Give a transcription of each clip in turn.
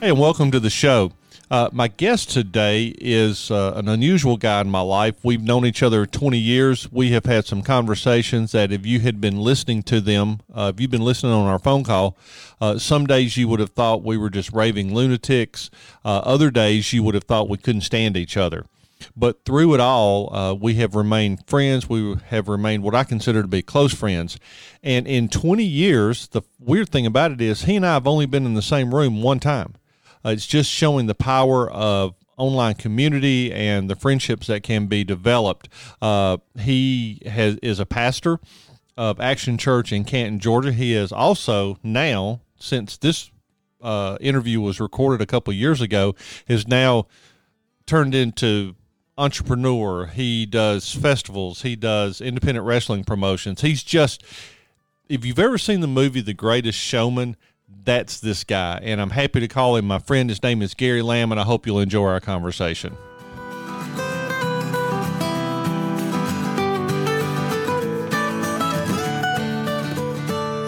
Hey, and welcome to the show. Uh, my guest today is uh, an unusual guy in my life. We've known each other 20 years. We have had some conversations that if you had been listening to them, uh, if you've been listening on our phone call, uh, some days you would have thought we were just raving lunatics. Uh, other days you would have thought we couldn't stand each other. But through it all, uh, we have remained friends. We have remained what I consider to be close friends. And in 20 years, the weird thing about it is he and I have only been in the same room one time. Uh, it's just showing the power of online community and the friendships that can be developed. Uh, he has is a pastor of Action Church in Canton, Georgia. He is also now, since this uh, interview was recorded a couple years ago, is now turned into entrepreneur. He does festivals. He does independent wrestling promotions. He's just, if you've ever seen the movie The Greatest Showman, that's this guy. And I'm happy to call him my friend. His name is Gary Lamb, and I hope you'll enjoy our conversation.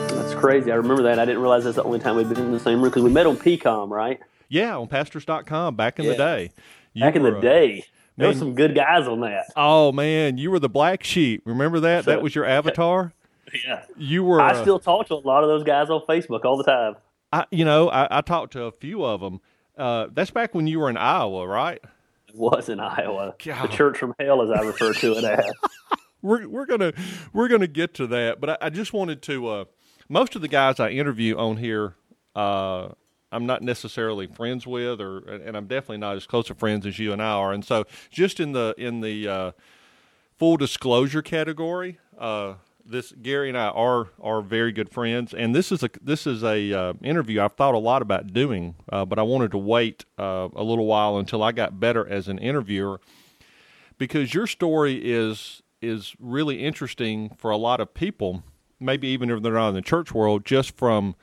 That's crazy. I remember that. I didn't realize that's the only time we've been in the same room because we met on PCOM, right? Yeah, on pastors.com back in the day. You Back in the uh, day. There were some good guys on that. Oh man, you were the black sheep. Remember that? That was your avatar. Yeah. You were. I uh, still talk to a lot of those guys on Facebook all the time. I, you know, I, I talked to a few of them. Uh, that's back when you were in Iowa, right? It was in Iowa. God. The church from hell, as I refer to it as. We're we're gonna we're gonna get to that, but I, I just wanted to. Uh, most of the guys I interview on here, uh, I'm not necessarily friends with, or and I'm definitely not as close of friends as you and I are. And so, just in the in the uh, full disclosure category, uh, this Gary and I are are very good friends, and this is a this is a uh, interview I've thought a lot about doing, uh, but I wanted to wait uh, a little while until I got better as an interviewer because your story is is really interesting for a lot of people, maybe even if they're not in the church world, just from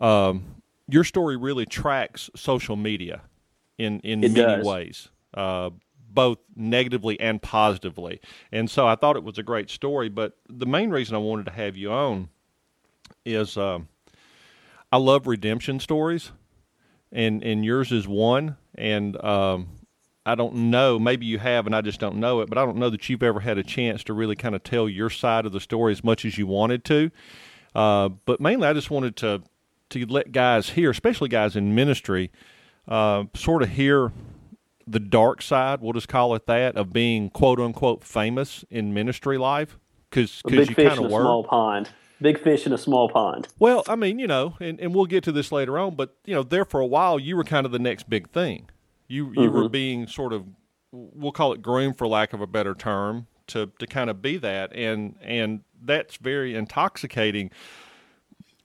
um, your story really tracks social media in in It many does. ways, uh, both negatively and positively. And so I thought it was a great story. But the main reason I wanted to have you on is um, I love redemption stories, and and yours is one. And um, I don't know, maybe you have, and I just don't know it. But I don't know that you've ever had a chance to really kind of tell your side of the story as much as you wanted to. Uh, but mainly, I just wanted to to let guys hear, especially guys in ministry, uh, sort of hear the dark side. We'll just call it that of being quote unquote famous in ministry life because you fish kind in of a were. small pond. Big fish in a small pond. Well, I mean, you know, and, and we'll get to this later on, but you know, there for a while you were kind of the next big thing. You you were mm-hmm. being sort of we'll call it groomed for lack of a better term to to kind of be that and and that's very intoxicating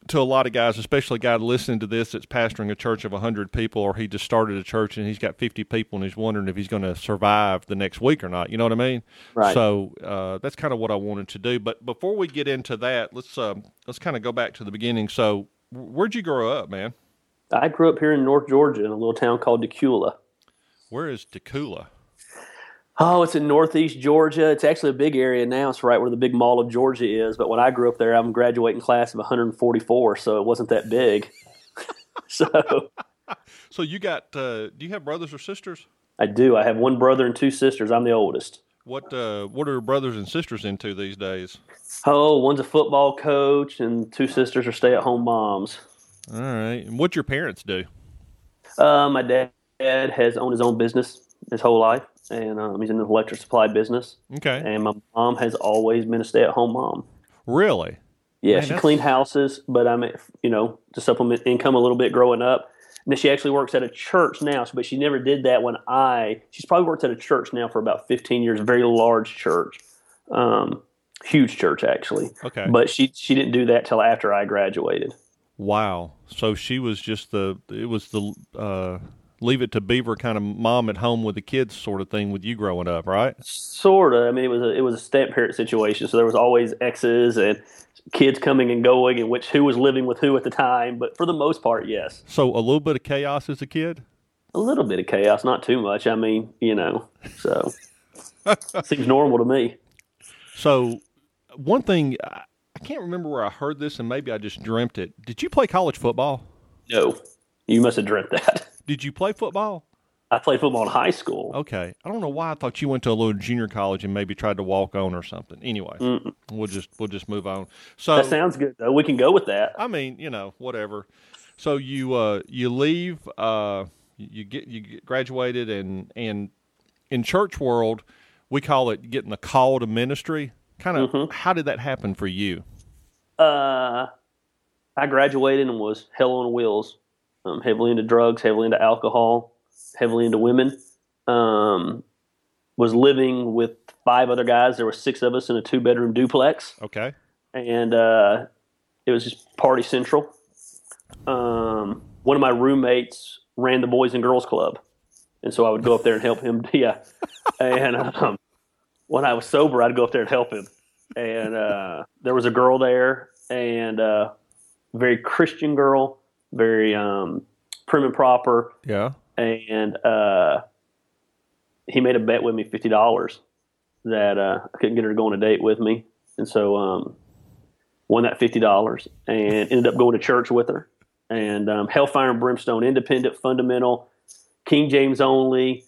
to a lot of guys, especially a guy listening to this that's pastoring a church of 100 people or he just started a church and he's got 50 people and he's wondering if he's going to survive the next week or not. You know what I mean? Right. So uh, that's kind of what I wanted to do. But before we get into that, let's um, let's kind of go back to the beginning. So where'd you grow up, man? I grew up here in North Georgia in a little town called Dacula. Where is Dacula? Oh, it's in northeast Georgia. It's actually a big area now. It's right where the big mall of Georgia is. But when I grew up there, I'm graduating class of 144, so it wasn't that big. so So you got? Uh, do you have brothers or sisters? I do. I have one brother and two sisters. I'm the oldest. What uh, What are brothers and sisters into these days? Oh, one's a football coach, and two sisters are stay-at-home moms. All right. And what your parents do? Uh, my dad has owned his own business his whole life, and um, he's in the electric supply business. Okay. And my mom has always been a stay-at-home mom. Really? Yeah, Man, she that's- cleaned houses, but I mean, you know, to supplement income a little bit growing up. And then she actually works at a church now, but she never did that when I. She's probably worked at a church now for about 15 years, a very large church, um, huge church actually. Okay. But she she didn't do that till after I graduated. Wow. So she was just the it was the uh, leave it to Beaver kind of mom at home with the kids sort of thing with you growing up, right? Sort of. I mean, it was a, it was a step parent situation, so there was always exes and kids coming and going, and which who was living with who at the time. But for the most part, yes, So a little bit of chaos as a kid. a little bit of chaos, not too much. I mean, you know, so seems normal to me. So one thing I I can't remember where I heard this, and maybe I just dreamt it. Did you play college football? No, you must have dreamt that. Did you play football? I played football in high school. Okay. I don't know why I thought you went to a little junior college and maybe tried to walk on or something. Anyway, Mm-mm. we'll just we'll just move on. So That sounds good though. We can go with that. I mean, you know, whatever. So you uh, you leave, uh, you get you get graduated, and and in church world, we call it getting the call to ministry. Kind of, Mm-hmm. how did that happen for you? Uh, I graduated and was hell on wheels, um, heavily into drugs, heavily into alcohol, heavily into women. Um, was living with five other guys. There were six of us in a two bedroom duplex, Okay, and uh, it was just party central. Um, one of my roommates ran the Boys and Girls Club, and so I would go up there and help him. Yeah, and um, when I was sober, I'd go up there and help him. And uh, there was a girl there, and uh, very Christian girl, very um, prim and proper, yeah, and uh, he made a bet with me fifty dollars that uh, I couldn't get her to go on a date with me, and so um, won that fifty dollars and ended up going to church with her. And um, Hellfire and Brimstone, Independent, Fundamental, King James only,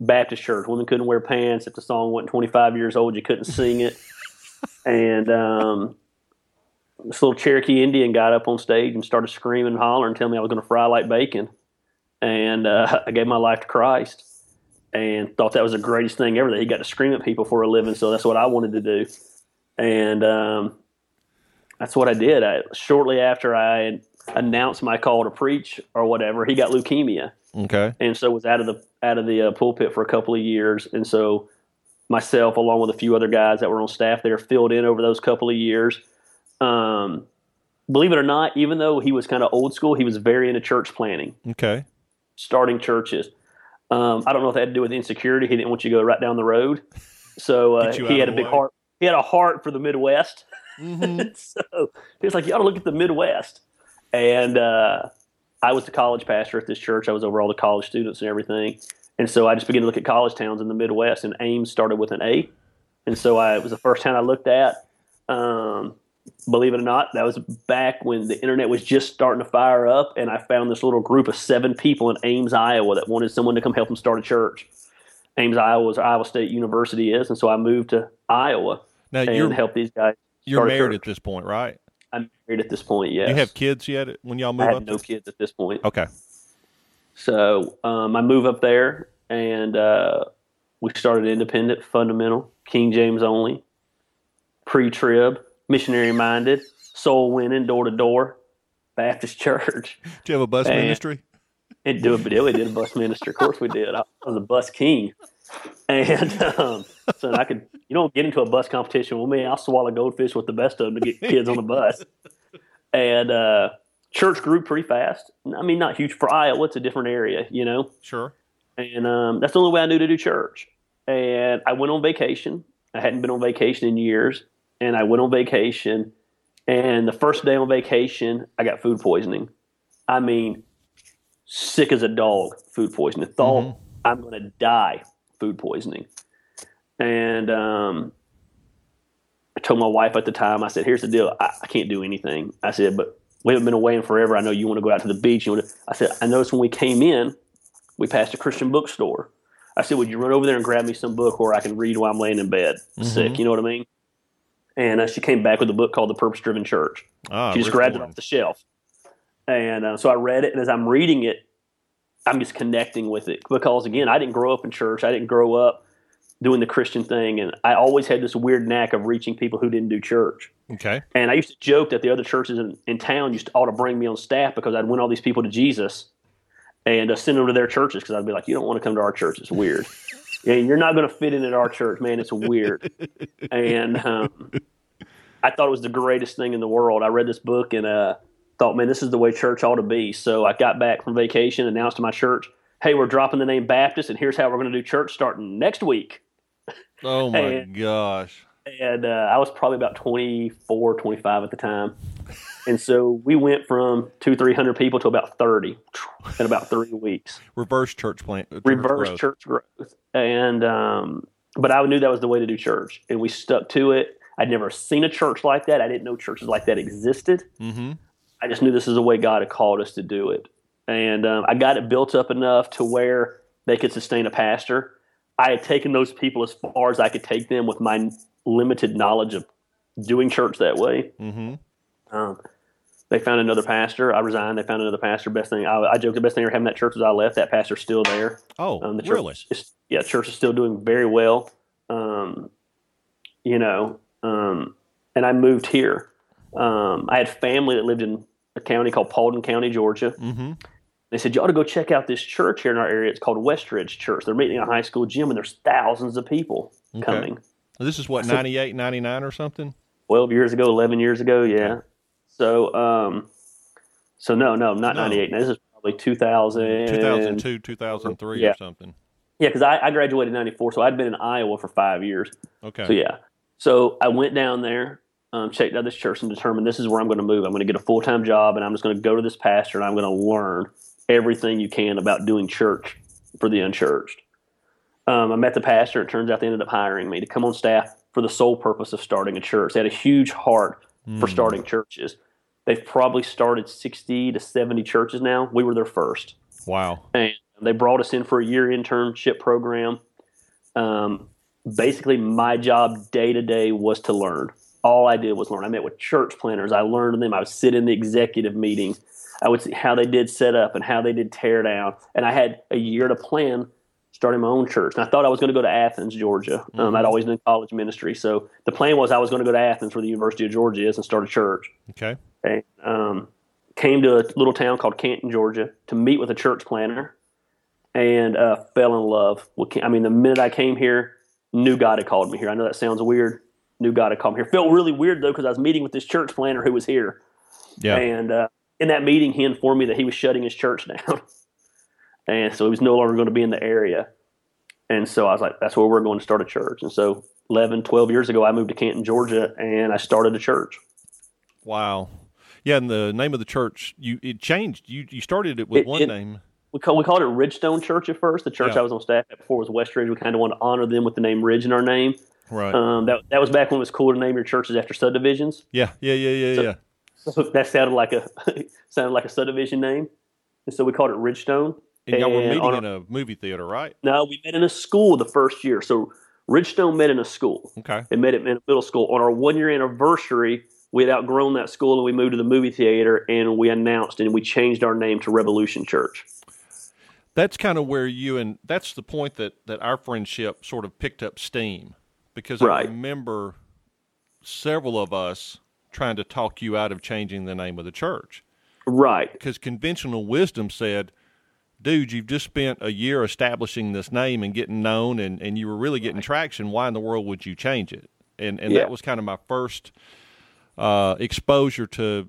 Baptist Church. Women couldn't wear pants. If the song wasn't twenty five years old, you couldn't sing it. and um, this little Cherokee Indian got up on stage and started screaming and hollering, telling me I was going to fry like bacon. And uh, I gave my life to Christ and thought that was the greatest thing ever that he got to scream at people for a living. So that's what I wanted to do. And um, that's what I did. I, shortly after I announced my call to preach or whatever, he got leukemia okay, and so was out of the out of the uh, pulpit for a couple of years. And so myself, along with a few other guys that were on staff there, filled in over those couple of years. Um, believe it or not, even though he was kind of old school, he was very into church planting, okay, starting churches. Um, I don't know if that had to do with insecurity. He didn't want you to go right down the road, so uh, he had a big way. heart. He had a heart for the Midwest. hmm so he was like, "You ought to look at the Midwest." And uh, I was the college pastor at this church. I was over all the college students and everything. And so I just began to look at college towns in the Midwest, and Ames started with an A. And so I it was the first town I looked at. Um, believe it or not, that was back when the internet was just starting to fire up, and I found this little group of seven people in Ames, Iowa, that wanted someone to come help them start a church. Ames, Iowa, is Iowa State University is, and so I moved to Iowa now and you're helped these guys. you're married at this point, right? I'm married at this point. Yes. You have kids yet when y'all I move have up? no kids at this point. Okay, So um, I move up there, and uh, we started independent, fundamental, King James only, pre-trib, missionary minded, soul winning, door to door, Baptist church, do you have a bus And- ministry? and do it. But we did a bus ministry. Of course, we did. I was a bus king, and um, so I could. You don't get into a bus competition with me. I'll swallow goldfish with the best of them to get kids on the bus. And uh, church grew pretty fast. I mean, not huge for Iowa. It's a different area, you know. Sure. and um, that's the only way I knew to do church. And I went on vacation. I hadn't been on vacation in years, and I went on vacation. And the first day on vacation, I got food poisoning. I mean, sick as a dog, food poisoning. Thought Mhm. I'm going to die, food poisoning. And um, I told my wife at the time, I said, "Here's the deal. I, I can't do anything." I said, "But we haven't been away in forever. I know you want to go out to the beach." You want to, I said, "I noticed when we came in, we passed a Christian bookstore. I said, Would you run over there and grab me some book where I can read while I'm laying in bed, sick? You know what I mean? And uh, she came back with a book called The Purpose Driven Church. Ah, she just grabbed it off the shelf. And uh, so I read it, and as I'm reading it, I'm just connecting with it because, again, I didn't grow up in church. I didn't grow up doing the Christian thing. And I always had this weird knack of reaching people who didn't do church. Okay. And I used to joke that the other churches in, in town used to ought to bring me on staff because I'd win all these people to Jesus and uh, send them to their churches because I'd be like, you don't want to come to our church. It's weird. yeah, you're not going to fit in at our church, man. It's weird. and um, I thought it was the greatest thing in the world. I read this book and uh, thought, man, this is the way church ought to be. So I got back from vacation, announced to my church, hey, we're dropping the name Baptist, and here's how we're going to do church starting next week. Oh my And- gosh. and uh, I was probably about 24, 25 at the time. And so we went from two, three hundred people to about thirty in about three weeks. Reverse church plant. Reverse growth. church growth, and um, but I knew that was the way to do church, and we stuck to it. I'd never seen a church like that. I didn't know churches like that existed. Mm-hmm. I just knew this is the way God had called us to do it. and um, I got it built up enough to where they could sustain a pastor. I had taken those people as far as I could take them with my limited knowledge of doing church that way. Mm-hmm. Um, they found another pastor. I resigned. They found another pastor. Best thing I, I joke the best thing ever happened that church was I left. That pastor's still there. Oh, Um, the church really? is- yeah, church is still doing very well. Um, you know, um, and I moved here. Um, I had family that lived in a county called Paulding County, Georgia. Mm-hmm. They said, You ought to go check out this church here in our area. It's called Westridge Church. They're meeting in a high school gym, and there's thousands of people Okay. coming. This is what So- 98, 99 or something. 12 years ago, 11 years ago, yeah. So, um, so no, no, not No. 98. This is probably 2000. 2002, 2003 Yeah. or something. Yeah, because I, I graduated in 94, so I'd been in Iowa for five years. Okay. So yeah, so I went down there, um, checked out this church, and determined this is where I'm going to move. I'm going to get a full time job, and I'm just going to go to this pastor, and I'm going to learn everything you can about doing church for the unchurched. Um, I met the pastor. It turns out they ended up hiring me to come on staff for the sole purpose of starting a church. They had a huge heart for Mm. starting churches. They've probably started 60 to 70 churches now. We were their first Wow. and they brought us in for a year internship program. Um, basically, my job day to day was to learn. All I did was learn. I met with church planters. I learned from them. I would sit in the executive meetings. I would see how they did set up and how they did tear down. And I had a year to plan starting my own church. And I thought I was going to go to Athens, Georgia. Um, I'd always done college ministry. So the plan was I was going to go to Athens, where the University of Georgia is, and start a church Okay. And um, came to a little town called Canton, Georgia, to meet with a church planter, and uh, fell in love. with I mean, the minute I came here, knew God had called me here. I know that sounds weird. Knew God had called me here. Felt really weird though because I was meeting with this church planter who was here, Yeah. and uh, in that meeting, he informed me that he was shutting his church down, and so he was no longer going to be in the area. And so I was like, that's where we're going to start a church. And so 11, 12 years ago, I moved to Canton, Georgia, and I started a church. Wow. Yeah, and the name of the church you it changed. You you started it with It- one it- name. we, call, we called it Ridgestone Church at first. The church Yeah. I was on staff at before was Westridge. We kind of wanted to honor them with the name Ridge in our name. Right. Um, that, that was back when it was cool to name your churches after subdivisions. yeah. Yeah. Yeah. Yeah. so- yeah. So that sounded like a sounded like a subdivision name, and so we called it Ridgestone. And y'all were meeting on in a movie theater, right? No, we met in a school the first year. So Ridgestone met in a school. Okay. They met it in a middle school. On our one year anniversary, we had outgrown that school and we moved to the movie theater and we announced and we changed our name to Revolution Church. That's kind of where you and that's the point that that our friendship sort of picked up steam because I remember several of us trying to talk you out of changing the name of the church Right. because conventional wisdom said, dude, you've just spent a year establishing this name and getting known and, and you were really getting traction. Why in the world would you change it? And, and Yeah. that was kind of my first uh, exposure to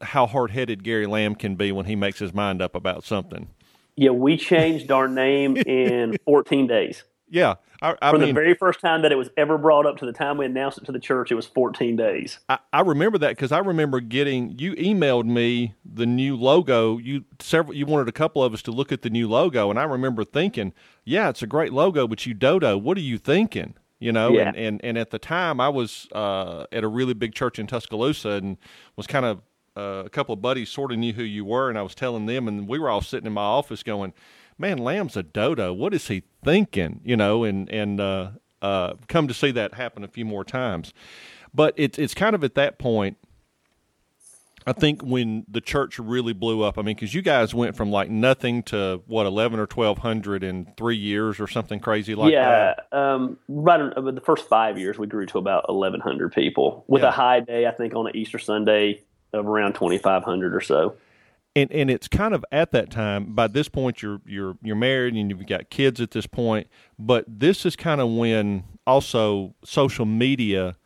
how hard headed Gary Lamb can be when he makes his mind up about something. Yeah, we changed our name in 14 days. Yeah. I, I From mean, the very first time that it was ever brought up to the time we announced it to the church, it was 14 days. I, I remember that because I remember getting you emailed me the new logo. You several you wanted a couple of us to look at the new logo, and I remember thinking, "Yeah, it's a great logo, but you Dodo, what are you thinking?" You know, Yeah. and, and and at the time I was uh, at a really big church in Tuscaloosa and was kind of uh, a couple of buddies sort of knew who you were, and I was telling them, and we were all sitting in my office going, "Man, Lamb's a Dodo. What is he thinking?" You know, and and uh, uh, come to see that happen a few more times. But it's it's kind of at that point. I think when the church really blew up. I mean, because you guys went from like nothing to what eleven or twelve hundred in three years or something crazy like yeah, that. um, right. uh, The first five years, we grew to about 1,100 people, with Yeah. a high day, I think, on an Easter Sunday of around 2,500 or so. and and it's kind of at that time. By this point, you're you're you're married and you've got kids at this point. But this is kind of when also social media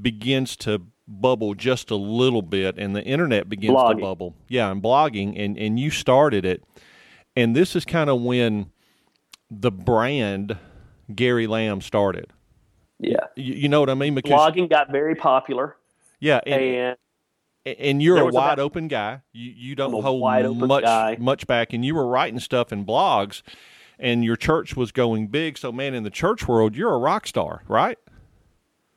begins to bubble just a little bit, and the internet begins Blogging. to bubble. Yeah, and blogging, and and you started it, and this is kind of when the brand Gary Lamb started. Yeah, You, you know what I mean? Because blogging got very popular, yeah, and, and and you're a wide open guy. You you don't I'm hold much guy. much back, and you were writing stuff in blogs, and your church was going big. So man, in the church world, you're a rock star, right?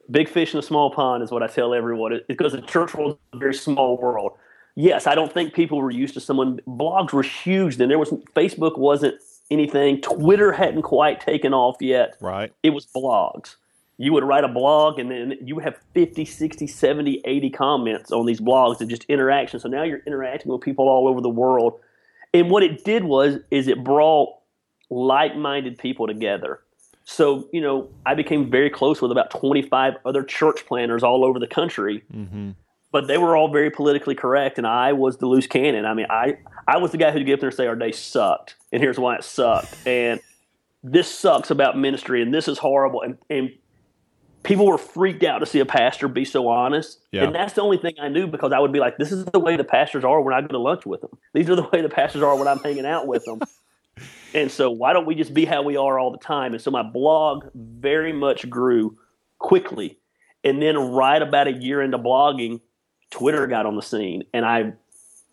Big fish in a small pond is what I tell everyone. It, because the church world is a very small world. yes, I don't think people were used to someone. Blogs were huge then. There was Facebook wasn't anything. Twitter hadn't quite taken off yet. Right. It was blogs. You would write a blog and then you would have 50, 60, 70, 80 comments on these blogs and just interaction. So now you're interacting with people all over the world. And what it did was is it brought like-minded people together. So, you know, I became very close with about 25 other church planters all over the country. Mm-hmm but they were all very politically correct, and I was the loose cannon. I mean, I I was the guy who'd get up there and say our day sucked, and here's why it sucked, and this sucks about ministry, and this is horrible, and and people were freaked out to see a pastor be so honest, yeah. and that's the only thing I knew because I would be like, this is the way the pastors are when I go to lunch with them. These are the way the pastors are when I'm hanging out with them. and so why don't we just be how we are all the time? And so my blog very much grew quickly. And then right about a year into blogging, Twitter got on the scene, and I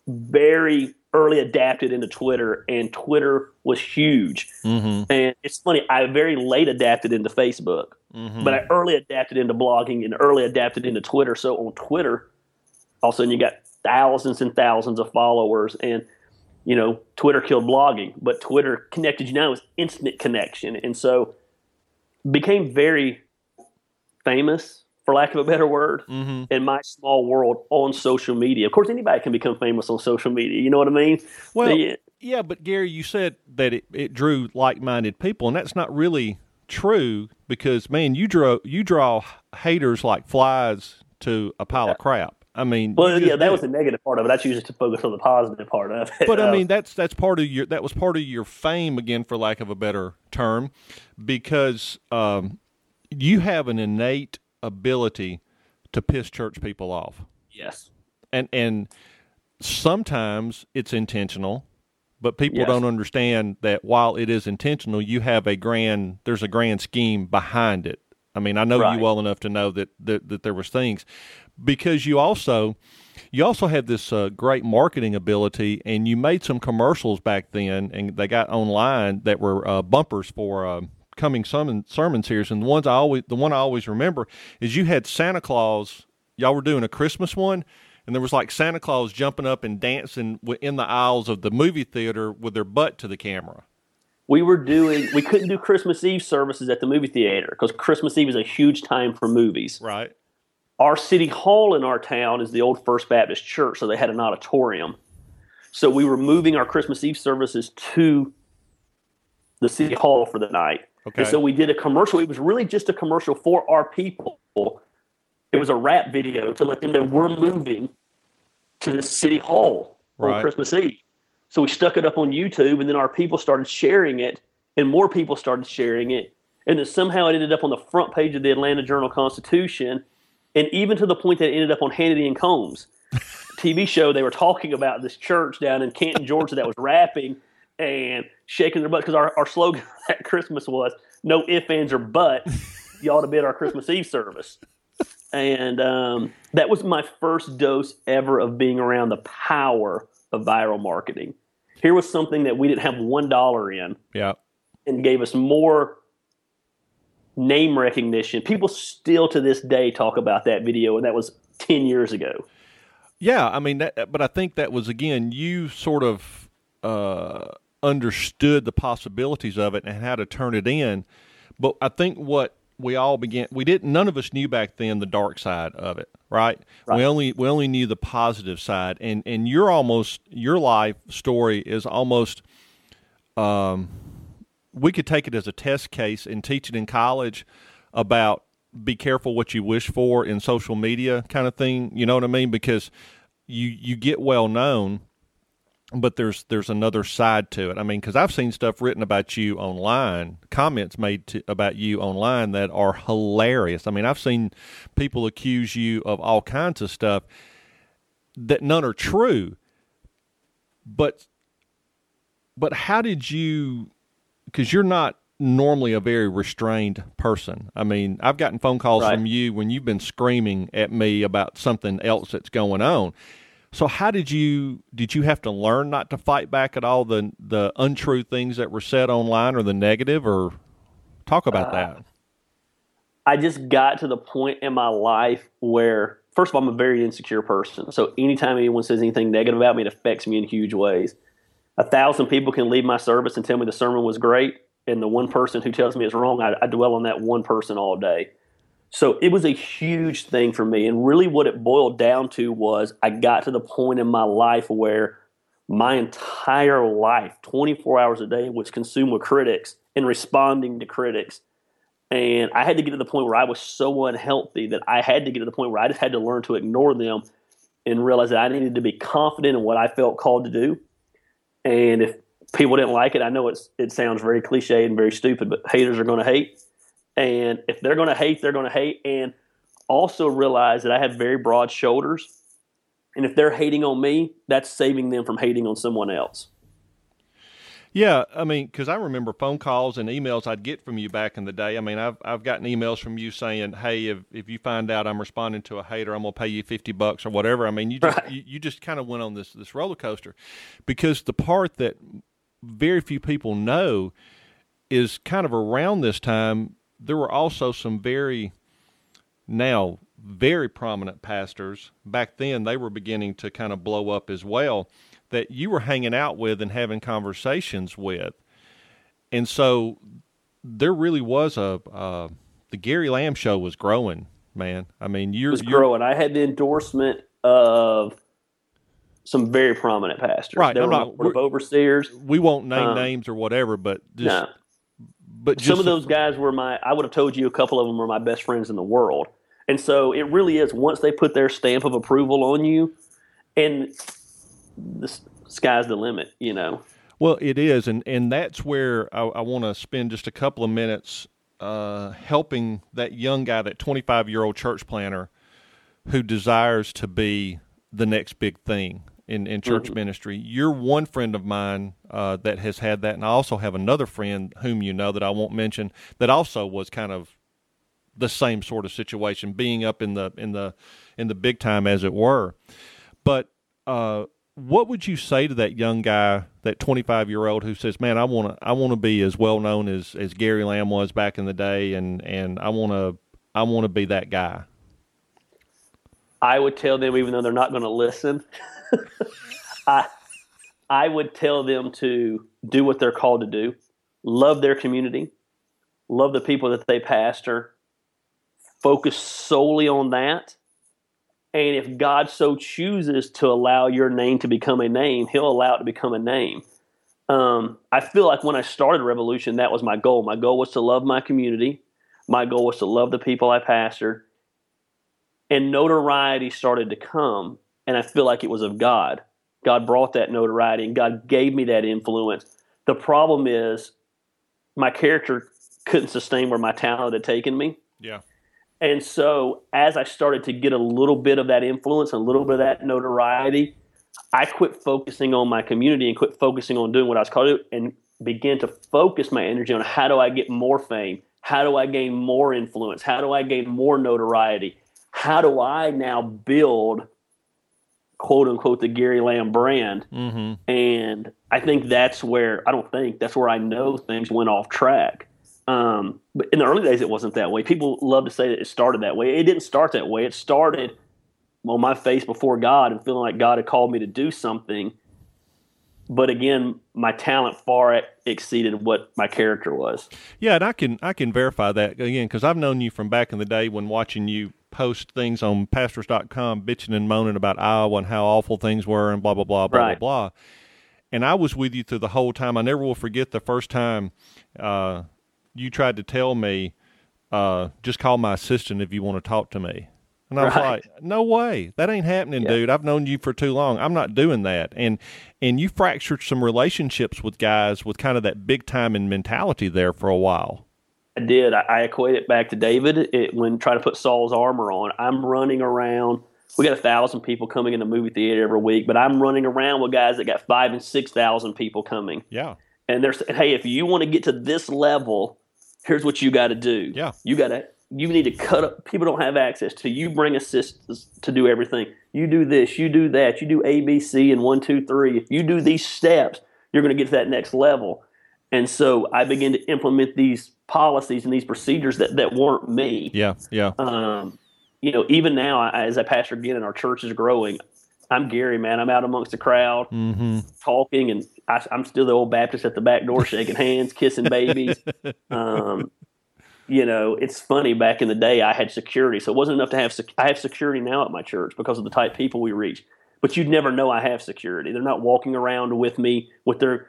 very early adapted into Twitter, and Twitter was huge. Mm-hmm. And it's funny, I very late adapted into Facebook, mm-hmm. but I early adapted into blogging and early adapted into Twitter. So on Twitter, all of a sudden you got thousands and thousands of followers, and you know Twitter killed blogging, but Twitter connected you now with instant connection, and so became very famous for lack of a better word, mm-hmm. in my small world on social media. Of course, anybody can become famous on social media. You know what I mean? Well, yeah, yeah but Gary, you said that it, it drew like-minded people, and that's not really true because man, you draw you draw haters like flies to a pile yeah. of crap. I mean, well, yeah, that was the negative part of it. That's choose to focus on the positive part of it. But I mean, that's that's part of your that was part of your fame again, for lack of a better term, because um, you have an innate ability to piss church people off. Yes. And and sometimes it's intentional, but people yes. don't understand that while it is intentional, you have a grand there's a grand scheme behind it. I mean, I know right. you well enough to know that, that that there was things because you also you also had this uh, great marketing ability, and you made some commercials back then, and they got online that were uh, bumpers for uh, coming sermon sermon series, and the ones I always the one I always remember is you had Santa Claus. Y'all were doing a Christmas one, and there was like Santa Claus jumping up and dancing in the aisles of the movie theater with their butt to the camera. We were doing. We couldn't do Christmas Eve services at the movie theater because Christmas Eve is a huge time for movies. Right. Our city hall in our town is the old First Baptist Church, so they had an auditorium. So we were moving our Christmas Eve services to the city hall for the night. Okay. And so we did a commercial. It was really just a commercial for our people. It was a rap video to let them know we're moving to the city hall right. on Christmas Eve. So we stuck it up on YouTube, and then our people started sharing it, and more people started sharing it. And then somehow it ended up on the front page of the Atlanta Journal Constitution, and even to the point that it ended up on Hannity and Colmes. TV show they were talking about this church down in Canton, Georgia that was rapping and shaking their butt because our, our slogan at Christmas was no ifs, ands, or but. You ought to be at our Christmas Eve service. And um, that was my first dose ever of being around the power of viral marketing. Here was something that we didn't have one dollar in. Yeah. And gave us more name recognition. People still to this day talk about that video, and that was 10 years ago. Yeah, I mean, that, but I think that was, again, you sort of uh, understood the possibilities of it and how to turn it in. But I think what we all began we didn't none of us knew back then the dark side of it, right? right? We only we only knew the positive side. And and your almost your life story is almost um we could take it as a test case and teach it in college about be careful what you wish for in social media kind of thing. You know what I mean? Because you you get well known but there's there's another side to it. I mean, because I've seen stuff written about you online, comments made to, about you online that are hilarious. I mean, I've seen people accuse you of all kinds of stuff that none are true. But but how did you? Because you're not normally a very restrained person. I mean, I've gotten phone calls right. from you when you've been screaming at me about something else that's going on so how did you did you have to learn not to fight back at all the the untrue things that were said online or the negative or talk about uh, that? I just got to the point in my life where, first of all, I'm a very insecure person. So anytime anyone says anything negative about me, it affects me in huge ways. A thousand people can leave my service and tell me the sermon was great, and the one person who tells me it's wrong, I, I dwell on that one person all day. So it was a huge thing for me. And really, what it boiled down to was I got to the point in my life where my entire life, 24 hours a day, was consumed with critics and responding to critics. And I had to get to the point where I was so unhealthy that I had to get to the point where I just had to learn to ignore them and realize that I needed to be confident in what I felt called to do. And if people didn't like it, I know it's it sounds very cliche and very stupid, but haters are going to hate. And if they're going to hate, they're going to hate. And also realize that I have very broad shoulders. And if they're hating on me, that's saving them from hating on someone else. Yeah, I mean, because I remember phone calls and emails I'd get from you back in the day. I mean, I've I've gotten emails from you saying, "Hey, if if you find out I'm responding to a hater, I'm gonna pay you fifty bucks or whatever." I mean, you just right. you, you just kind of went on this this roller coaster, because the part that very few people know is kind of around this time there were also some very now very prominent pastors back then they were beginning to kind of blow up as well that you were hanging out with and having conversations with. And so there really was a uh, the Gary Lamb show was growing man. I mean you're, was growing. I had the endorsement of some very prominent pastors. Right there not, of overseers. we won't name um, names or whatever but just no but some of those guys were my i would have told you a couple of them were my best friends in the world. And so it really is once they put their stamp of approval on you and the sky's the limit you know? Well it is and and that's where i, I want to spend just a couple of minutes uh, helping that young guy that 25 year old church planter who desires to be the next big thing in, in church mm-hmm. ministry. You're one friend of mine uh, that has had that, and I also have another friend whom you know that I won't mention that also was kind of the same sort of situation, being up in the in the in the big time, as it were. But uh, what would you say to that young guy, that 25 year old who says, "Man, I want to I want to be as well known as as Gary Lamb was back in the day, and and I want to I want to be that guy." I would tell them, even though they're not going to listen, I I would tell them to do what they're called to do, love their community, love the people that they pastor, focus solely on that. And if God so chooses to allow your name to become a name, He'll allow it to become a name. Um, I feel like when I started Revolution, that was my goal. My goal was to love my community. My goal was to love the people I pastored. And notoriety started to come and I feel like it was of God. God brought that notoriety and God gave me that influence. The problem is my character couldn't sustain where my talent had taken me. Yeah. And so as I started to get a little bit of that influence, a little bit of that notoriety, I quit focusing on my community and quit focusing on doing what I was called to do and began to focus my energy on how do I get more fame? How do I gain more influence? How do I gain more notoriety? How do I now build quote unquote the Gary Lamb brand. Mm-hmm. And I think that's where I don't think that's where I know things went off track. Um, but in the early days, it wasn't that way. People love to say that it started that way. It didn't start that way. It started on my face before God and feeling like God had called me to do something. But again, my talent far exceeded what my character was. Yeah, and I can I can verify that again because I've known you from back in the day when watching you post things on pastors.com bitching and moaning about Iowa and how awful things were and blah, blah, blah, blah, right. blah, blah. And I was with you through the whole time. I never will forget the first time uh, you tried to tell me, uh, just call my assistant if you want to talk to me. And I was right. like, no way. That ain't happening, yeah. dude. I've known you for too long. I'm not doing that. And and you fractured some relationships with guys with kind of that big time and mentality there for a while. I did. I, I equate it back to David it, when trying to put Saul's armor on. I'm running around. We got a thousand people coming in the movie theater every week, but I'm running around with guys that got five and six thousand people coming. Yeah. And they're saying, "Hey, if you want to get to this level, here's what you got to do. Yeah. You got to. You need to cut up. People don't have access to. You bring assistants to do everything. You do this. You do that. You do A, B, C, and one, two, three. If you do these steps, you're going to get to that next level. And so I began to implement these policies and these procedures that, that weren't me. Yeah, yeah. Um, you know, even now, as I pastor again and our church is growing, I'm Gary, man. I'm out amongst the crowd Mm-hmm. talking, and I, I'm still the old Baptist at the back door, shaking hands, kissing babies. Um, you know, it's funny. Back in the day, I had security, so it wasn't enough to have. Sec- I have security now at my church because of the type of people we reach. But you'd never know I have security. They're not walking around with me with their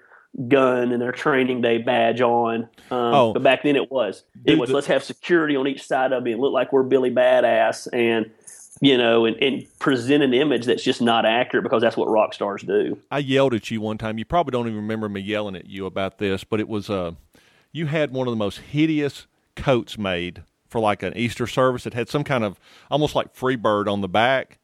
gun and their training day badge on. Um, Oh. but back then it was. It was the- let's have security on each side of me and look like we're Billy Badass and you know and, and present an image that's just not accurate because that's what rock stars do. I yelled at you one time. You probably don't even remember me yelling at you about this, but it was uh, you had one of the most hideous coats made for like an Easter service. It had some kind of almost like free bird on the back,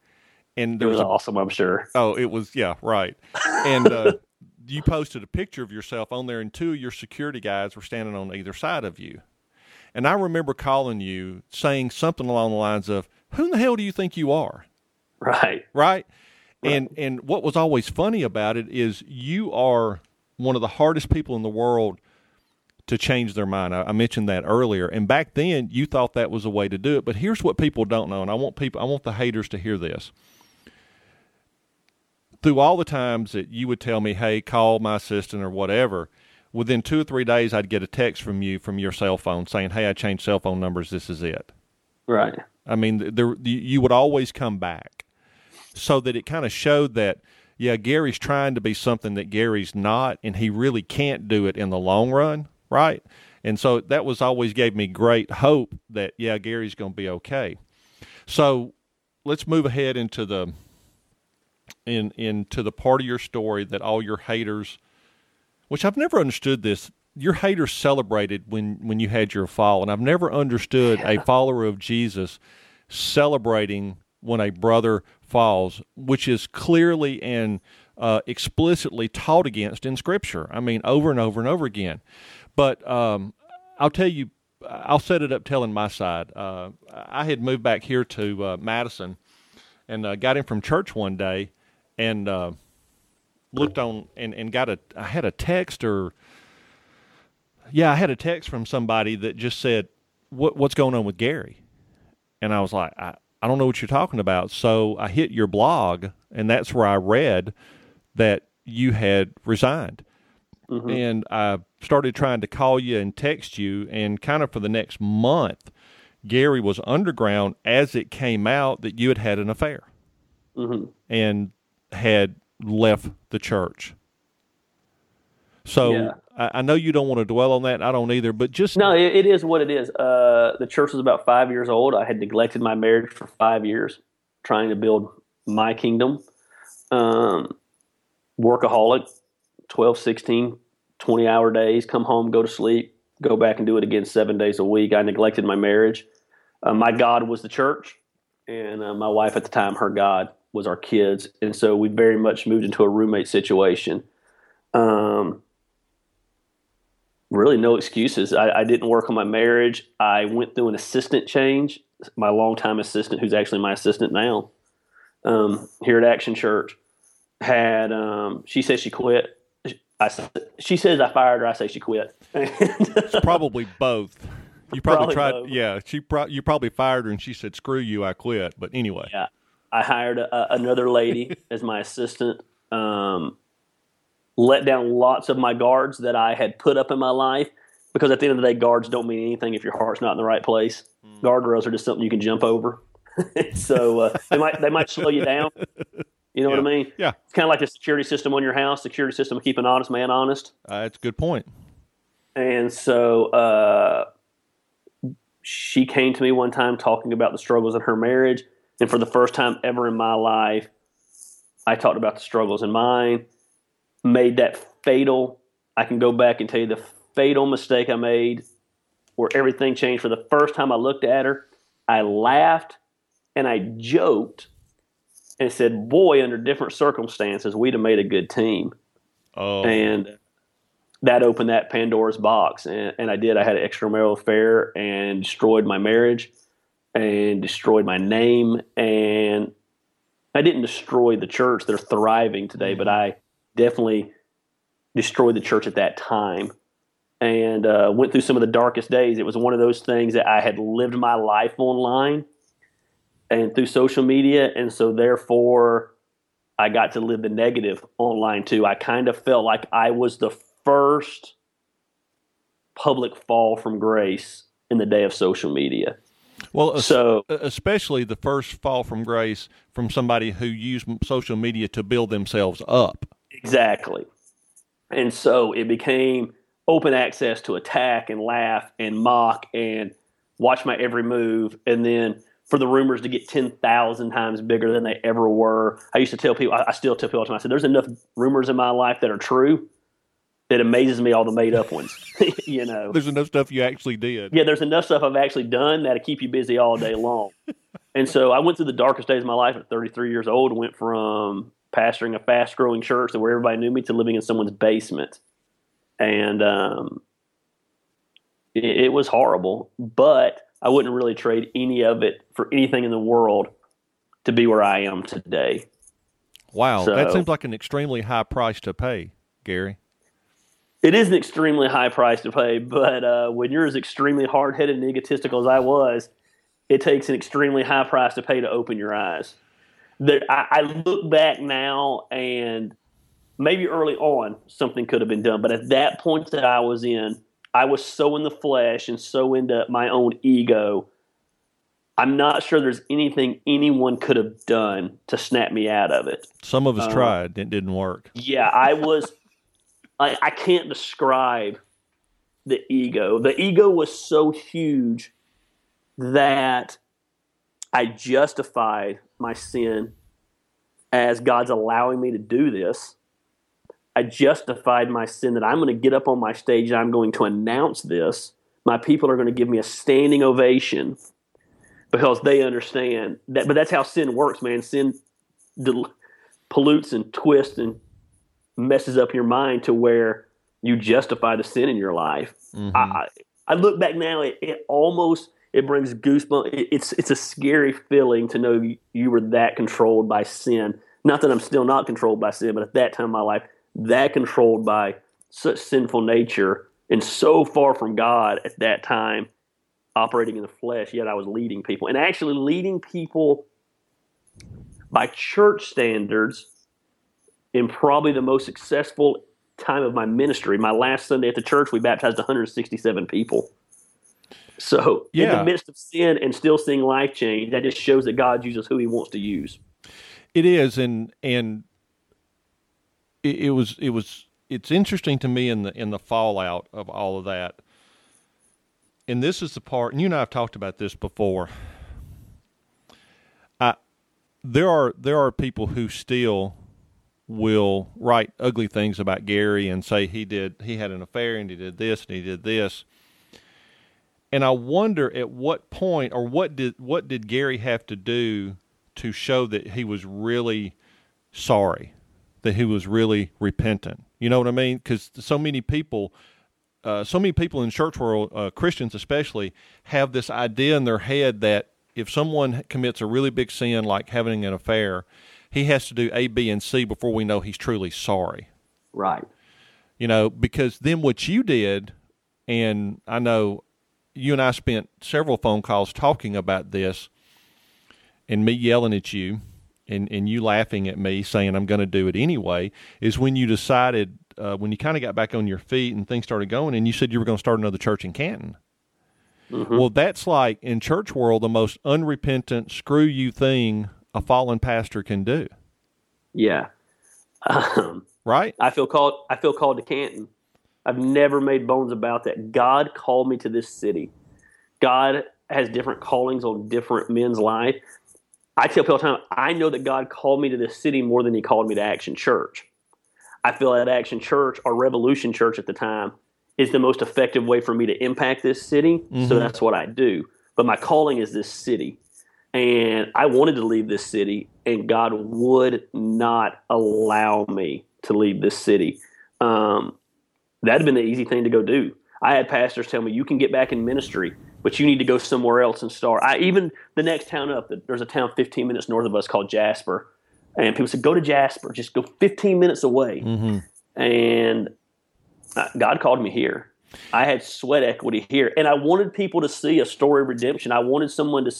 and It was was a awesome, I'm sure. oh, it was yeah, right. And uh, you posted a picture of yourself on there, and two of your security guys were standing on either side of you. And I remember calling you saying something along the lines of, "Who in the hell do you think you are?" Right. right? And and what was always funny about it is you are one of the hardest people in the world to change their mind. I, I mentioned that earlier, and back then you thought that was a way to do it. But here's what people don't know, and I want people, I want the haters to hear this. Through all the times that you would tell me, "Hey, call my assistant" or whatever, within two or three days, I'd get a text from you from your cell phone saying, "Hey, I changed cell phone numbers. This is it." Right. I mean, there you would always come back, so that it kind of showed that yeah, Gary's trying to be something that Gary's not, and he really can't do it in the long run, right? And so that was always gave me great hope that yeah, Gary's going to be okay. So let's move ahead into the in into the part of your story that all your haters, which I've never understood this. Your haters celebrated when when you had your fall, and I've never understood a follower of Jesus celebrating when a brother falls, which is clearly and uh, explicitly taught against in Scripture. I mean, over and over and over again. But um, I'll tell you, I'll set it up telling my side. Uh, I had moved back here to uh, Madison and uh, got in from church one day and uh, looked on and, and got a, I had a text or, yeah, I had a text from somebody that just said, what, what's going on with Gary? And I was like, I, I don't know what you're talking about. So I hit your blog, and that's where I read that you had resigned. Mhm. And I started trying to call you and text you, and kind of for the next month, Gary was underground as it came out that you had had an affair hmm and had left the church. So Yeah. I, I know you don't want to dwell on that. I don't either. But just No, it, it is what it is. Uh, the church was about five years old. I had neglected my marriage for five years, trying to build my kingdom. Um, workaholic, 12, 16, 20 hour days, come home, go to sleep, go back and do it again seven days a week. I neglected my marriage. Uh, my God was the church, and uh, my wife at the time, her God was our kids. And so we very much moved into a roommate situation. Um, really no excuses. I, I didn't work on my marriage. I went through an assistant change. My longtime assistant, who's actually my assistant now, um, here at Action Church, had. Um, she said she quit. I she says I fired her. I say she quit. probably both. You probably, Probably tried. both. Yeah, she pro- you probably fired her, and she said, "Screw you, I quit." But anyway, Yeah. I hired a, another lady as my assistant. Um, let down lots of my guards that I had put up in my life because at the end of the day, guards don't mean anything if your heart's not in the right place. Guardrails are just something you can jump over. so uh, they might they might slow you down. You know what I mean? yeah, It's kind of like a security system on your house. Security system to keep an honest man honest. uh, that's a good point. And so uh, she came to me one time talking about the struggles in her marriage. And for the first time ever in my life, I talked about the struggles in mine, made that fatal, I can go back and tell you the fatal mistake I made where everything changed. For the first time I looked at her, I laughed and I joked and said, Boy, under different circumstances, we'd have made a good team Oh, and that opened that Pandora's box, and, and I did. I had an extramarital affair and destroyed my marriage, and destroyed my name, and I didn't destroy the church. They're thriving today, but I definitely destroyed the church at that time. and uh, went through some of the darkest days. It was one of those things that I had lived my life online and through social media, and so therefore I got to live the negative online too. I kind of felt like I was the first public fall from grace in the day of social media. Well, so especially the first fall from grace from somebody who used social media to build themselves up. Exactly. And so it became open access to attack and laugh and mock and watch my every move. And then for the rumors to get 10,000 times bigger than they ever were. I used to tell people, I still tell people all the time, I said, there's enough rumors in my life that are true it amazes me all the made up ones. you know, there's enough stuff you actually did. Yeah, there's enough stuff I've actually done that'll keep you busy all day long. and so I went through the darkest days of my life at 33 years old. Went from pastoring a fast growing church where everybody knew me to living in someone's basement, and um, it, it was horrible. But I wouldn't really trade any of it for anything in the world to be where I am today. Wow, so, that seems like an extremely high price to pay, Gary it is an extremely high price to pay, but uh, when you're as extremely hard headed and egotistical as I was, it takes an extremely high price to pay to open your eyes. There, I, I look back now and maybe early on something could have been done, but at that point that I was in, I was so in the flesh and so into my own ego. I'm not sure there's anything anyone could have done to snap me out of it. Some of us um, tried, it didn't work. Yeah, I was I, I can't describe the ego. The ego was so huge that I justified my sin as God's allowing me to do this. I justified my sin that I'm going to get up on my stage and I'm going to announce this. My people are going to give me a standing ovation because they understand that. But that's how sin works, man. Sin del- pollutes and twists and messes up your mind to where you justify the sin in your life. Mm-hmm. I, I look back now, it, it almost it brings goosebumps. It, it's it's a scary feeling to know you, you were that controlled by sin. Not that I'm still not controlled by sin, but at that time in my life, that controlled by such sinful nature and so far from God at that time, operating in the flesh. Yet I was leading people and actually leading people by church standards in probably the most successful time of my ministry. My last Sunday at the church, we baptized 167 people. So, yeah. in the midst of sin and still seeing life change, that just shows that God uses who He wants to use. It is, and and it, it was it was it's interesting to me in the in the fallout of all of that. And this is the part, and you and I have talked about this before. I there are there are people who still will write ugly things about Gary and say he did he had an affair and he did this and he did this. And I wonder at what point or what did what did Gary have to do to show that he was really sorry, that he was really repentant. You know what I mean? Because so many people, uh, so many people in church world, uh, Christians especially, have this idea in their head that if someone commits a really big sin like having an affair, he has to do A, B, and C before we know he's truly sorry. Right. You know, because then what you did, and I know you and I spent several phone calls talking about this, and me yelling at you, and, and you laughing at me saying I'm going to do it anyway, is when you decided, uh, when you kind of got back on your feet and things started going, and you said you were going to start another church in Canton. Mm-hmm. Well, that's like in church world the most unrepentant screw you thing a fallen pastor can do. Yeah. Um, right. I feel called. I feel called to Canton. I've never made bones about that. God called me to this city. God has different callings on different men's life. I tell people all the time, I know that God called me to this city more than He called me to Action Church. I feel that Action Church or Revolution Church at the time is the most effective way for me to impact this city. Mm-hmm. So that's what I do. But my calling is this city and I wanted to leave this city, and God would not allow me to leave this city. Um, that'd have been the easy thing to go do. I had pastors tell me, "You can get back in ministry, but you need to go somewhere else and start." I even the next town up, there's a town 15 minutes north of us called Jasper, and people said, "Go to Jasper, just go 15 minutes away." Mm-hmm. And uh, God called me here. I had sweat equity here, and I wanted people to see a story of redemption. I wanted someone to,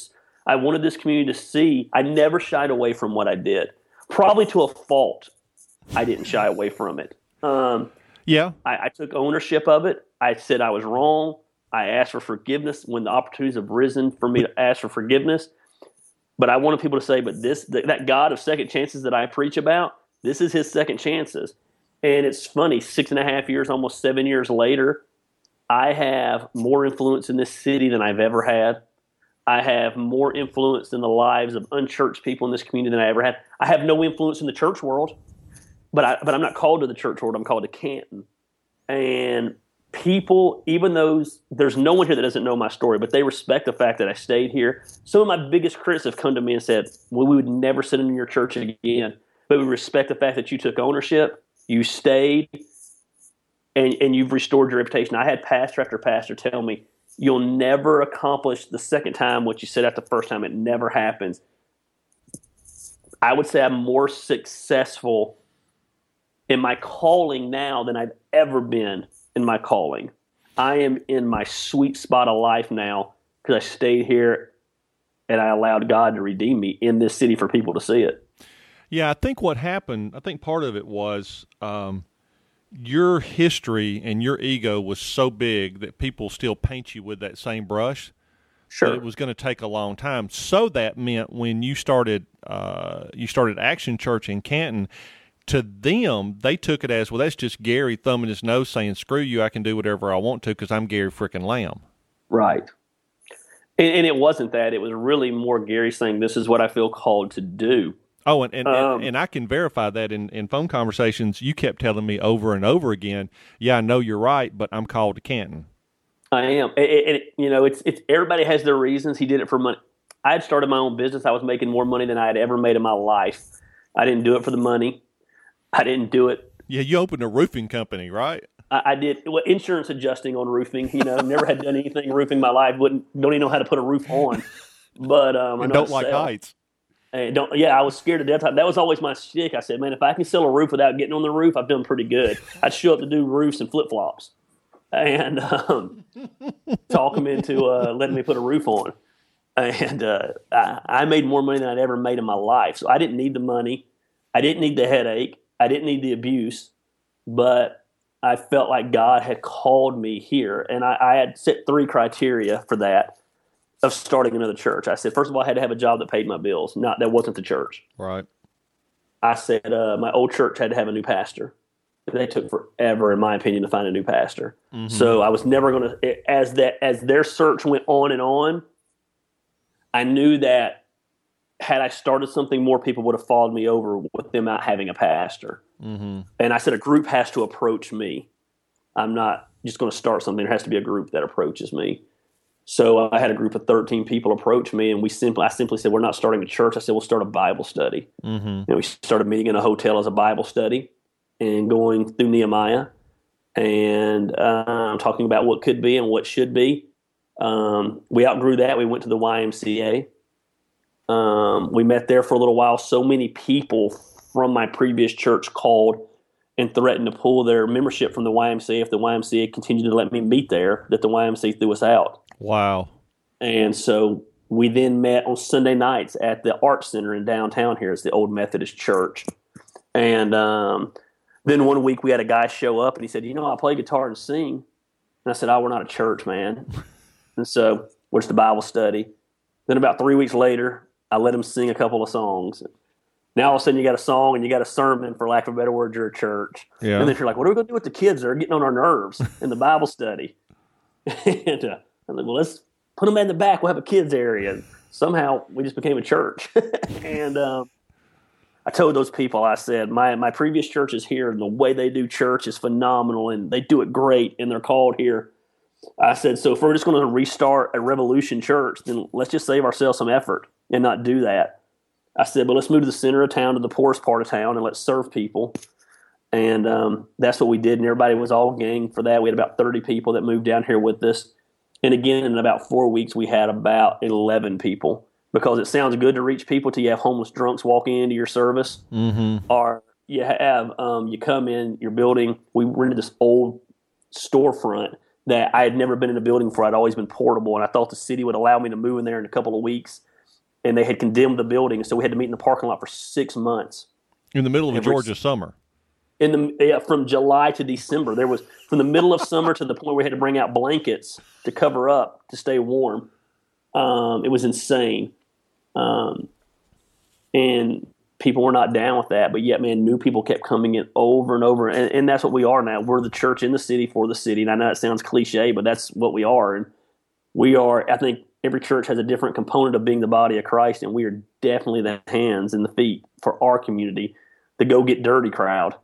I wanted this community to see. I never shied away from what I did, probably to a fault. I didn't shy away from it. Um, yeah, I, I took ownership of it. I said I was wrong. I asked for forgiveness when the opportunities have risen for me to ask for forgiveness. But I wanted people to say, but this that God of second chances that I preach about, this is His second chances. And it's funny, six and a half years, almost seven years later, I have more influence in this city than I've ever had. I have more influence in the lives of unchurched people in this community than I ever had. I have no influence in the church world, but I, but I'm not called to the church world. I'm called to Canton, and people, even those there's no one here that doesn't know my story, but they respect the fact that I stayed here. Some of my biggest critics have come to me and said, "Well, we would never sit in your church again," but we respect the fact that you took ownership, you stayed, and, and you've restored your reputation. I had pastor after pastor tell me, you'll never accomplish the second time what you said at the first time. It never happens. I would say I'm more successful in my calling now than I've ever been in my calling. I am in my sweet spot of life now because I stayed here and I allowed God to redeem me in this city for people to see it. Yeah, I think what happened, I think part of it was um, your history and your ego was so big that people still paint you with that same brush. Sure. it was going to take a long time. So that meant when you started, uh, you started Action Church in Canton. To them, they took it as well. That's just Gary thumbing his nose, saying, "Screw you! I can do whatever I want to because I'm Gary freaking Lamb." Right. And, and, it wasn't that. It was really more Gary saying, "This is what I feel called to do." Oh, and and, um, and, and, I can verify that in, in phone conversations, you kept telling me over and over again, "Yeah, I know you're right, but I'm called to Canton." I am, and it, you know, it's it's everybody has their reasons. He did it for money. I had started my own business. I was making more money than I had ever made in my life. I didn't do it for the money. I didn't do it. Yeah, you opened a roofing company, right? I, I did well, insurance adjusting on roofing. You know, never had done anything roofing in my life. Wouldn't don't even know how to put a roof on. But um, I don't like sell. heights. And don't yeah, I was scared to death. That was always my shtick. I said, man, if I can sell a roof without getting on the roof, I've done pretty good. I'd show up to do roofs and flip flops, and um, talk them into uh, letting me put a roof on. And uh, I, I made more money than I'd ever made in my life. So I didn't need the money. I didn't need the headache. I didn't need the abuse. But I felt like God had called me here, and I, I had set three criteria for that of starting another church. I said, first of all, I had to have a job that paid my bills. Not that wasn't the church. Right. I said uh, my old church had to have a new pastor. They took forever, in my opinion, to find a new pastor. Mm-hmm. So I was never going to. As that as their search went on and on, I knew that had I started something, more people would have followed me over with them not having a pastor. Mm-hmm. And I said, a group has to approach me. I'm not just going to start something. There has to be a group that approaches me. So I had a group of 13 people approach me, and we simply, I simply said, "We're not starting a church." I said, "We'll start a Bible study." Mm-hmm. And we started meeting in a hotel as a Bible study, and going through Nehemiah, and um, talking about what could be and what should be. Um, we outgrew that. We went to the YMCA. Um, we met there for a little while. So many people from my previous church called and threatened to pull their membership from the YMCA if the YMCA continued to let me meet there. That the YMCA threw us out. Wow. And so we then met on Sunday nights at the Art Center in downtown here. It's the old Methodist Church. And um, then one week we had a guy show up and he said, You know, I play guitar and sing. And I said, Oh, we're not a church, man. and so where's the Bible study? Then about three weeks later, I let him sing a couple of songs. Now all of a sudden you got a song and you got a sermon, for lack of a better word, you're a church. Yeah. And then you're like, what are we going to do with the kids that are getting on our nerves in the Bible study? and uh, I'm like, well, let's put them in the back. We'll have a kids area. And somehow we just became a church. and um, I told those people, I said, my, my previous church is here, and the way they do church is phenomenal, and they do it great, and they're called here. I said, so if we're just going to restart a Revolution church, then let's just save ourselves some effort and not do that. I said, but let's move to the center of town, to the poorest part of town, and let's serve people. And um, that's what we did, and everybody was all gang for that. We had about 30 people that moved down here with us and again, in about four weeks, we had about 11 people because it sounds good to reach people till you have homeless drunks walking into your service. Mm-hmm. Or you have, um, you come in your building, we rented this old storefront that I had never been in a building before. I'd always been portable, and I thought the city would allow me to move in there in a couple of weeks. And they had condemned the building, so we had to meet in the parking lot for six months in the middle of a Georgia summer. In the yeah, from July to December, there was from the middle of summer to the point where we had to bring out blankets to cover up to stay warm. Um, it was insane, um, and people were not down with that. But yet, man, new people kept coming in over and over, and, and that's what we are now. We're the church in the city for the city, and I know it sounds cliche, but that's what we are. And we are. I think every church has a different component of being the body of Christ, and we are definitely the hands and the feet for our community, the go get dirty crowd.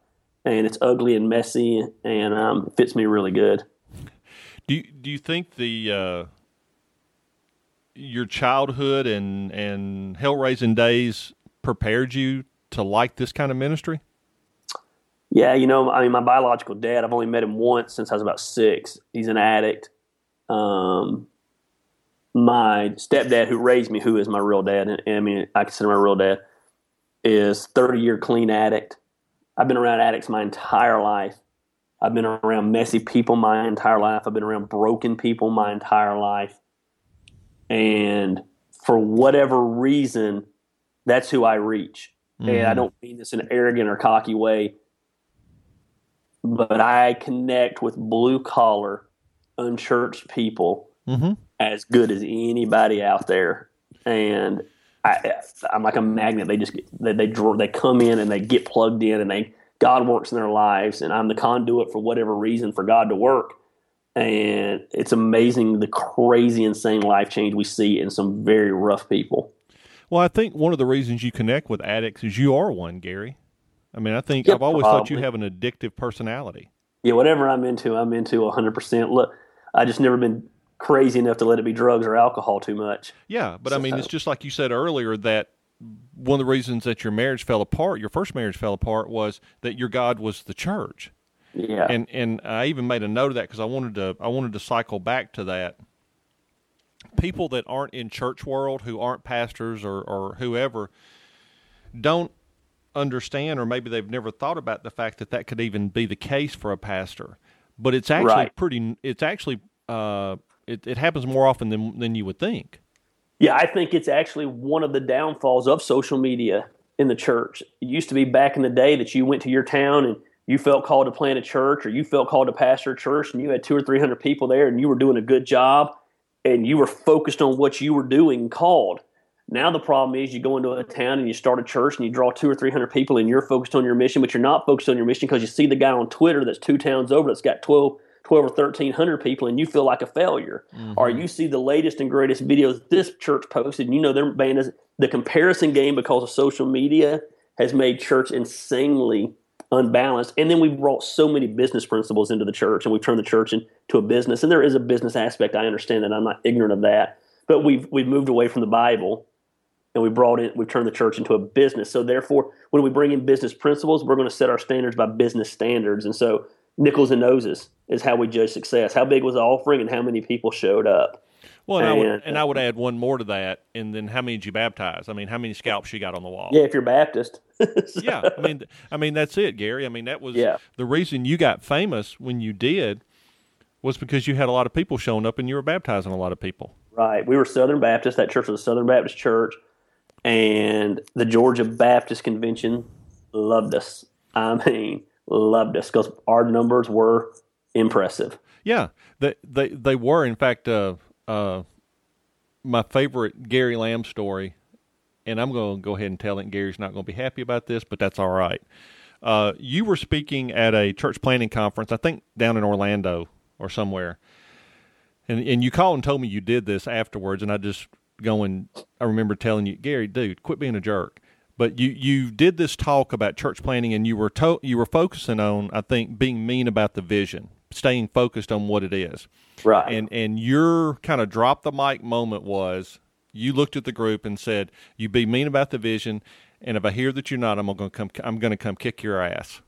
And it's ugly and messy, and um, fits me really good. Do you, do you think the uh, your childhood and and hell raising days prepared you to like this kind of ministry? Yeah, you know, I mean, my biological dad, I've only met him once since I was about six. He's an addict. Um, my stepdad, who raised me, who is my real dad, and, I mean, I consider my real dad, is 30 year clean addict. I've been around addicts my entire life. I've been around messy people my entire life. I've been around broken people my entire life. And for whatever reason, that's who I reach. Mm-hmm. And I mm-hmm. don't mean this in an arrogant or cocky way, but I connect with blue collar, unchurched people mm-hmm. as good as anybody out there. And I, am like a magnet. They just get, they they, draw, they come in and they get plugged in, and they God works in their lives, and I'm the conduit for whatever reason for God to work. And it's amazing the crazy, insane life change we see in some very rough people. Well, I think one of the reasons you connect with addicts is you are one, Gary. I mean, I think I've always probably. thought you have an addictive personality. Yeah, whatever I'm into, I'm into 100%. Look, I just never been crazy enough to let it be drugs or alcohol too much. Yeah, but so, I mean, it's just like you said earlier that one of the reasons that your marriage fell apart, your first marriage fell apart, was that your God was the church. Yeah, and and I even made a note of that because I wanted to I wanted to cycle back to that. People that aren't in church world, who aren't pastors or or whoever, don't understand, or maybe they've never thought about the fact that that could even be the case for a pastor. But it's actually right. pretty. It's actually uh, it, it happens more often than than you would think. Yeah, I think it's actually one of the downfalls of social media in the church. It used to be back in the day that you went to your town and you felt called to plant a church or you felt called to pastor a church and you had two or three hundred people there and you were doing a good job and you were focused on what you were doing called. Now the problem is you go into a town and you start a church and you draw two or three hundred people and you're focused on your mission, but you're not focused on your mission because you see the guy on Twitter that's two towns over that's got twelve 12 or 1300 people and you feel like a failure mm-hmm. or you see the latest and greatest videos this church posted and you know their band is the comparison game because of social media has made church insanely unbalanced. And then we've brought so many business principles into the church and we've turned the church into a business. And there is a business aspect i understand that i'm not ignorant of that. But we've we've moved away from the bible and we brought in we've turned the church into a business. So therefore when we bring in business principles we're going to set our standards by business standards. And so nickels and noses is how we judge success. How big was the offering and how many people showed up? Well, and, and, I would, and I would add one more to that, and then how many did you baptize? I mean, how many scalps you got on the wall? Yeah, if you're Baptist. so. Yeah, I mean, I mean that's it, Gary. I mean that was yeah. the reason you got famous when you did was because you had a lot of people showing up and you were baptizing a lot of people. Right. We were Southern Baptist. That church was a Southern Baptist church, and the Georgia Baptist Convention loved us. I mean, loved us because our numbers were impressive. Yeah, they they they were. In fact, uh, uh, my favorite Gary Lamb story, and I'm going to go ahead and tell it. Gary's not going to be happy about this, but that's all right. Uh, you were speaking at a church planting conference, I think down in Orlando or somewhere, and and you called and told me you did this afterwards, and I just going. I remember telling you, Gary, dude, quit being a jerk. But you you did this talk about church planting, and you were to, you were focusing on, I think, being mean about the vision staying focused on what it is. Right. And and your kind of drop the mic moment was you looked at the group and said, "You be mean about the vision, and if I hear that you're not, I'm going to come. I'm going to come kick your ass."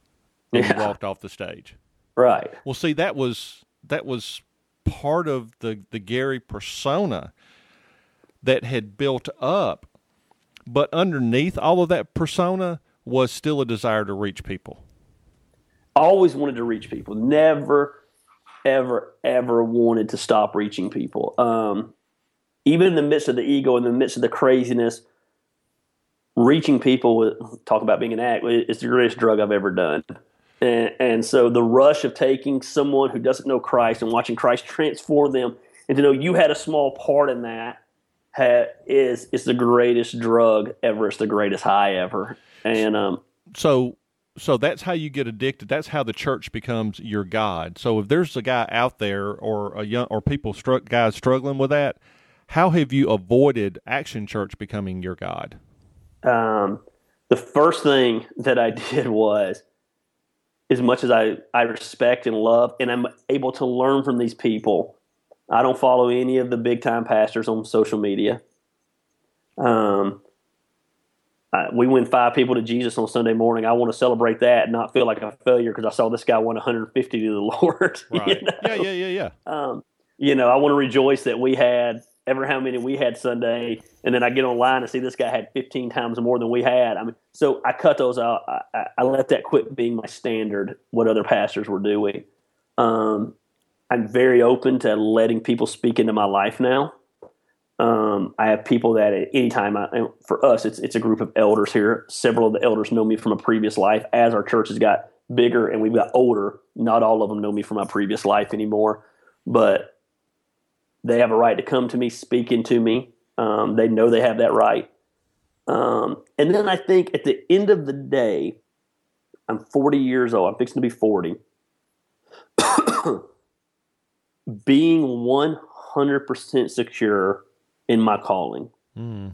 And yeah. you walked off the stage. Right. Well, see, that was that was part of the the Gary persona that had built up, but underneath all of that persona was still a desire to reach people always wanted to reach people. Never, ever, ever wanted to stop reaching people. Um, even in the midst of the ego, in the midst of the craziness, reaching people, talk about being an act, it's the greatest drug I've ever done. And, and so the rush of taking someone who doesn't know Christ and watching Christ transform them, and to know you had a small part in that, ha, is is the greatest drug ever. It's the greatest high ever. And um, so so that's how you get addicted. That's how the church becomes your god. So if there's a guy out there or a young or people struck guys struggling with that, how have you avoided Action Church becoming your god? Um, the first thing that I did was as much as I, I respect and love, and I'm able to learn from these people. I don't follow any of the big time pastors on social media. Um, I, we win five people to Jesus on Sunday morning. I want to celebrate that and not feel like a failure because I saw this guy won 150 to the Lord. Right. You know? Yeah, yeah, yeah, yeah. Um, you know, I want to rejoice that we had ever how many we had Sunday, and then I get online and see this guy had 15 times more than we had. I mean, so I cut those out. I, I let that quit being my standard. What other pastors were doing. Um, I'm very open to letting people speak into my life now. Um, I have people that at any time, I, for us, it's it's a group of elders here. Several of the elders know me from a previous life. As our church has got bigger and we've got older, not all of them know me from my previous life anymore. But they have a right to come to me, speaking to me. Um, they know they have that right. Um, and then I think at the end of the day, I'm 40 years old. I'm fixing to be 40. Being 100% secure in my calling. Mm.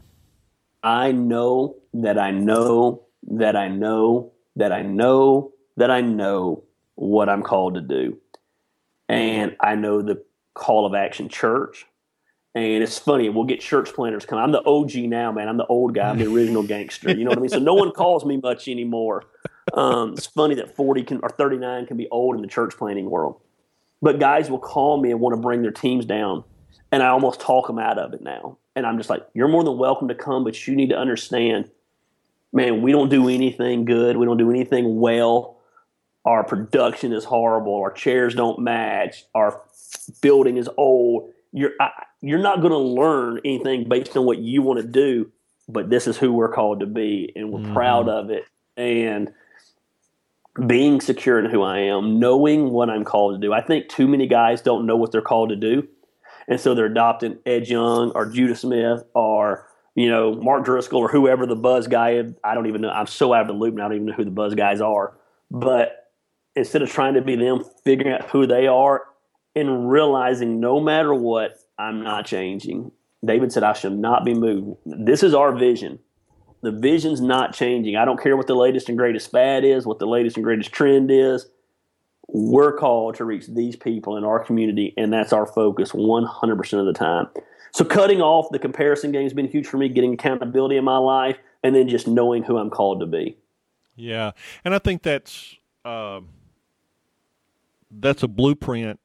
I know that I know that I know that I know that I know what I'm called to do. And I know the Call of Action Church. And it's funny, we'll get church planters come. I'm the OG now, man. I'm the old guy. I'm the original gangster. You know what I mean? So no one calls me much anymore. Um, it's funny that 40 can, or 39 can be old in the church planting world. But guys will call me and want to bring their teams down. And I almost talk them out of it now. And I'm just like, you're more than welcome to come, but you need to understand, man, we don't do anything good. We don't do anything well. Our production is horrible. Our chairs don't match. Our building is old. You're I, you're not going to learn anything based on what you want to do, but this is who we're called to be, and we're mm-hmm. proud of it. And being secure in who I am, knowing what I'm called to do. I think too many guys don't know what they're called to do, and so they're adopting Ed Young or Judah Smith or you know Mark Driscoll or whoever the buzz guy is. I don't even know. I'm so out of the loop now. I don't even know who the buzz guys are. But instead of trying to be them, figuring out who they are and realizing no matter what, I'm not changing. David said, I shall not be moved. This is our vision. The vision's not changing. I don't care what the latest and greatest fad is, what the latest and greatest trend is. We're called to reach these people in our community, and that's our focus 100% of the time. So, cutting off the comparison game has been huge for me, getting accountability in my life, and then just knowing who I'm called to be. Yeah. And I think that's. Uh, that's a blueprint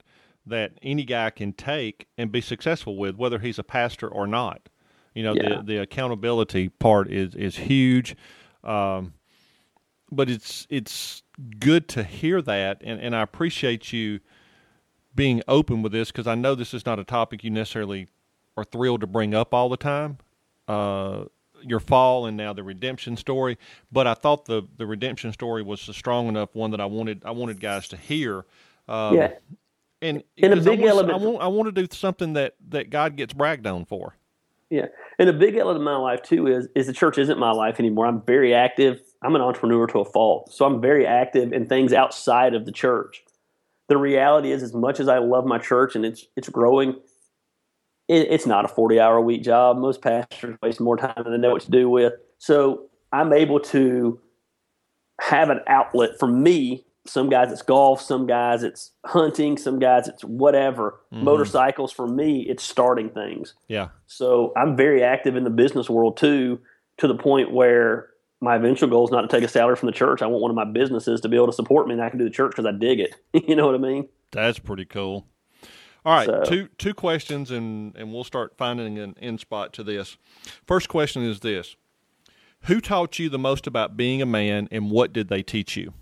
that any guy can take and be successful with, whether he's a pastor or not. You know, yeah. the the accountability part is is huge, um, but it's it's good to hear that, and, and I appreciate you being open with this because I know this is not a topic you necessarily are thrilled to bring up all the time. Uh, your fall and now the redemption story, but I thought the the redemption story was a strong enough one that I wanted I wanted guys to hear. Um, yeah. And in a big I element, I want, I want to do something that that God gets bragged on for. Yeah, and a big element of my life too is is the church isn't my life anymore. I'm very active. I'm an entrepreneur to a fault, so I'm very active in things outside of the church. The reality is, as much as I love my church and it's it's growing, it, it's not a 40 hour a week job. Most pastors waste more time than they know what to do with. So I'm able to have an outlet for me some guys it's golf, some guys it's hunting, some guys it's whatever. Mm-hmm. Motorcycles for me, it's starting things. Yeah. So I'm very active in the business world too, to the point where my eventual goal is not to take a salary from the church. I want one of my businesses to be able to support me, and I can do the church because I dig it. you know what I mean? That's pretty cool. All right, so, two two questions, and and we'll start finding an end spot to this. First question is this: Who taught you the most about being a man, and what did they teach you?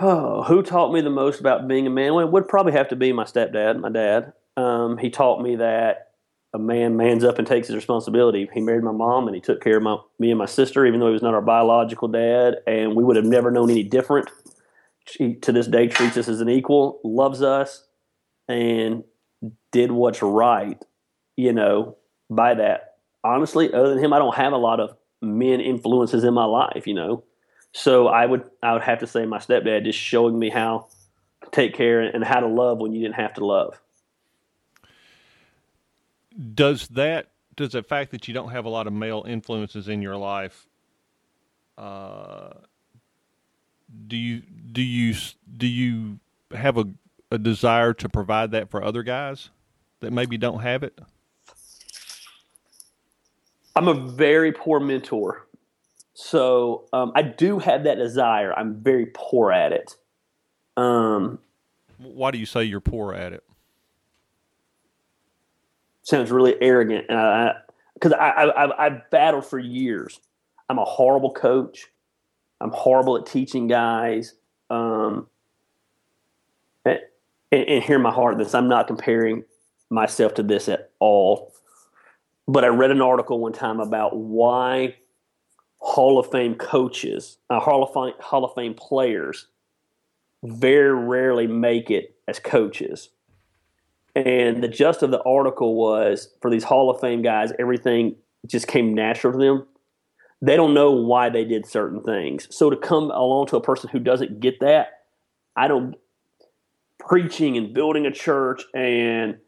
Oh, who taught me the most about being a man? Well, it would probably have to be my stepdad, my dad. Um, he taught me that a man mans up and takes his responsibility. He married my mom and he took care of my, me and my sister, even though he was not our biological dad, and we would have never known any different. He, to this day, treats us as an equal, loves us, and did what's right, you know, by that. Honestly, other than him, I don't have a lot of men influences in my life, you know. So I would I would have to say my stepdad just showing me how to take care and how to love when you didn't have to love. Does that does the fact that you don't have a lot of male influences in your life uh, do you do you do you have a, a desire to provide that for other guys that maybe don't have it? I'm a very poor mentor. So um, I do have that desire. I'm very poor at it. Um, Why do you say you're poor at it? Sounds really arrogant, because I, I, I, I've battled for years. I'm a horrible coach. I'm horrible at teaching guys. Um, and, and hear my heart this. I'm not comparing myself to this at all. But I read an article one time about why Hall of Fame coaches, uh, Hall of Fame, Hall of Fame players, very rarely make it as coaches. And the gist of the article was for these Hall of Fame guys, everything just came natural to them. They don't know why they did certain things. So to come along to a person who doesn't get that, I don't preaching and building a church and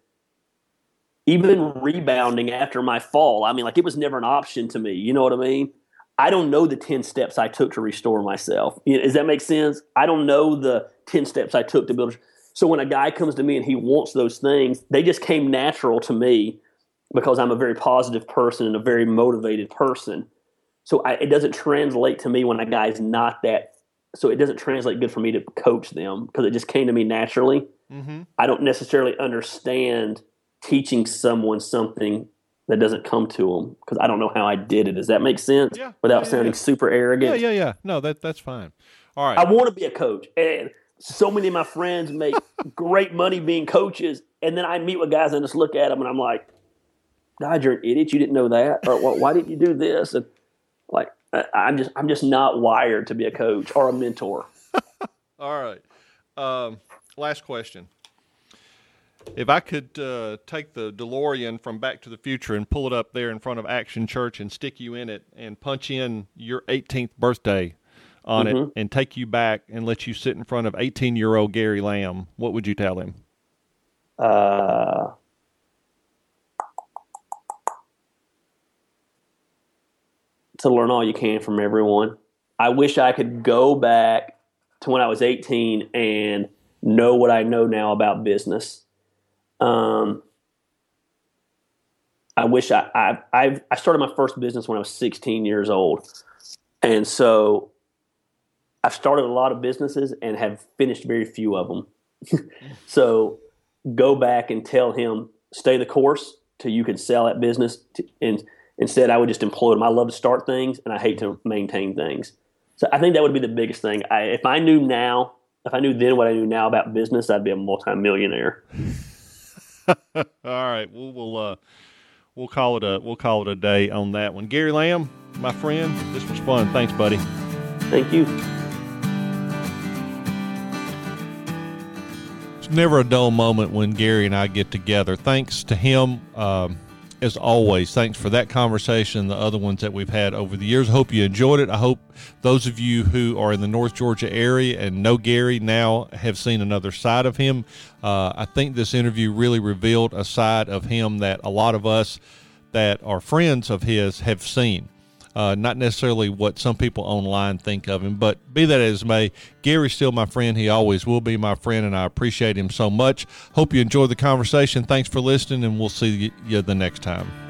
even rebounding after my fall. I mean, like it was never an option to me. You know what I mean? I don't know the 10 steps I took to restore myself. Does that make sense? I don't know the 10 steps I took to build. So when a guy comes to me and he wants those things, they just came natural to me because I'm a very positive person and a very motivated person. So I, it doesn't translate to me when a guy's not that. So it doesn't translate good for me to coach them because it just came to me naturally. Mm-hmm. I don't necessarily understand teaching someone something that doesn't come to them because I don't know how I did it. Does that make sense? Yeah. Without yeah, sounding yeah. super arrogant. Yeah, yeah, yeah. No, that that's fine. All right. I want to be a coach, and so many of my friends make great money being coaches, and then I meet with guys and just look at them, and I'm like, "God, you're an idiot. You didn't know that, or well, why didn't you do this?" And like, I'm just I'm just not wired to be a coach or a mentor. All right. Um, last question. If I could uh, take the DeLorean from Back to the Future and pull it up there in front of Action Church and stick you in it and punch in your 18th birthday on mm-hmm. it and take you back and let you sit in front of 18 year old Gary Lamb, what would you tell him? Uh, to learn all you can from everyone. I wish I could go back to when I was 18 and know what I know now about business um, I wish I, I i I started my first business when I was 16 years old, and so I've started a lot of businesses and have finished very few of them. so go back and tell him stay the course till you can sell that business. To, and instead, I would just implode him. I love to start things and I hate to maintain things. So I think that would be the biggest thing. I, if I knew now, if I knew then what I knew now about business, I'd be a multimillionaire. All right, we'll we'll uh, we'll call it a we'll call it a day on that one. Gary Lamb, my friend, this was fun. Thanks, buddy. Thank you. Never a dull moment when Gary and I get together. Thanks to him. Um, as always, thanks for that conversation and the other ones that we've had over the years. I hope you enjoyed it. I hope those of you who are in the North Georgia area and know Gary now have seen another side of him. Uh, I think this interview really revealed a side of him that a lot of us that are friends of his have seen. Uh, not necessarily what some people online think of him, but be that as may, Gary's still my friend. He always will be my friend, and I appreciate him so much. Hope you enjoyed the conversation. Thanks for listening, and we'll see you the next time.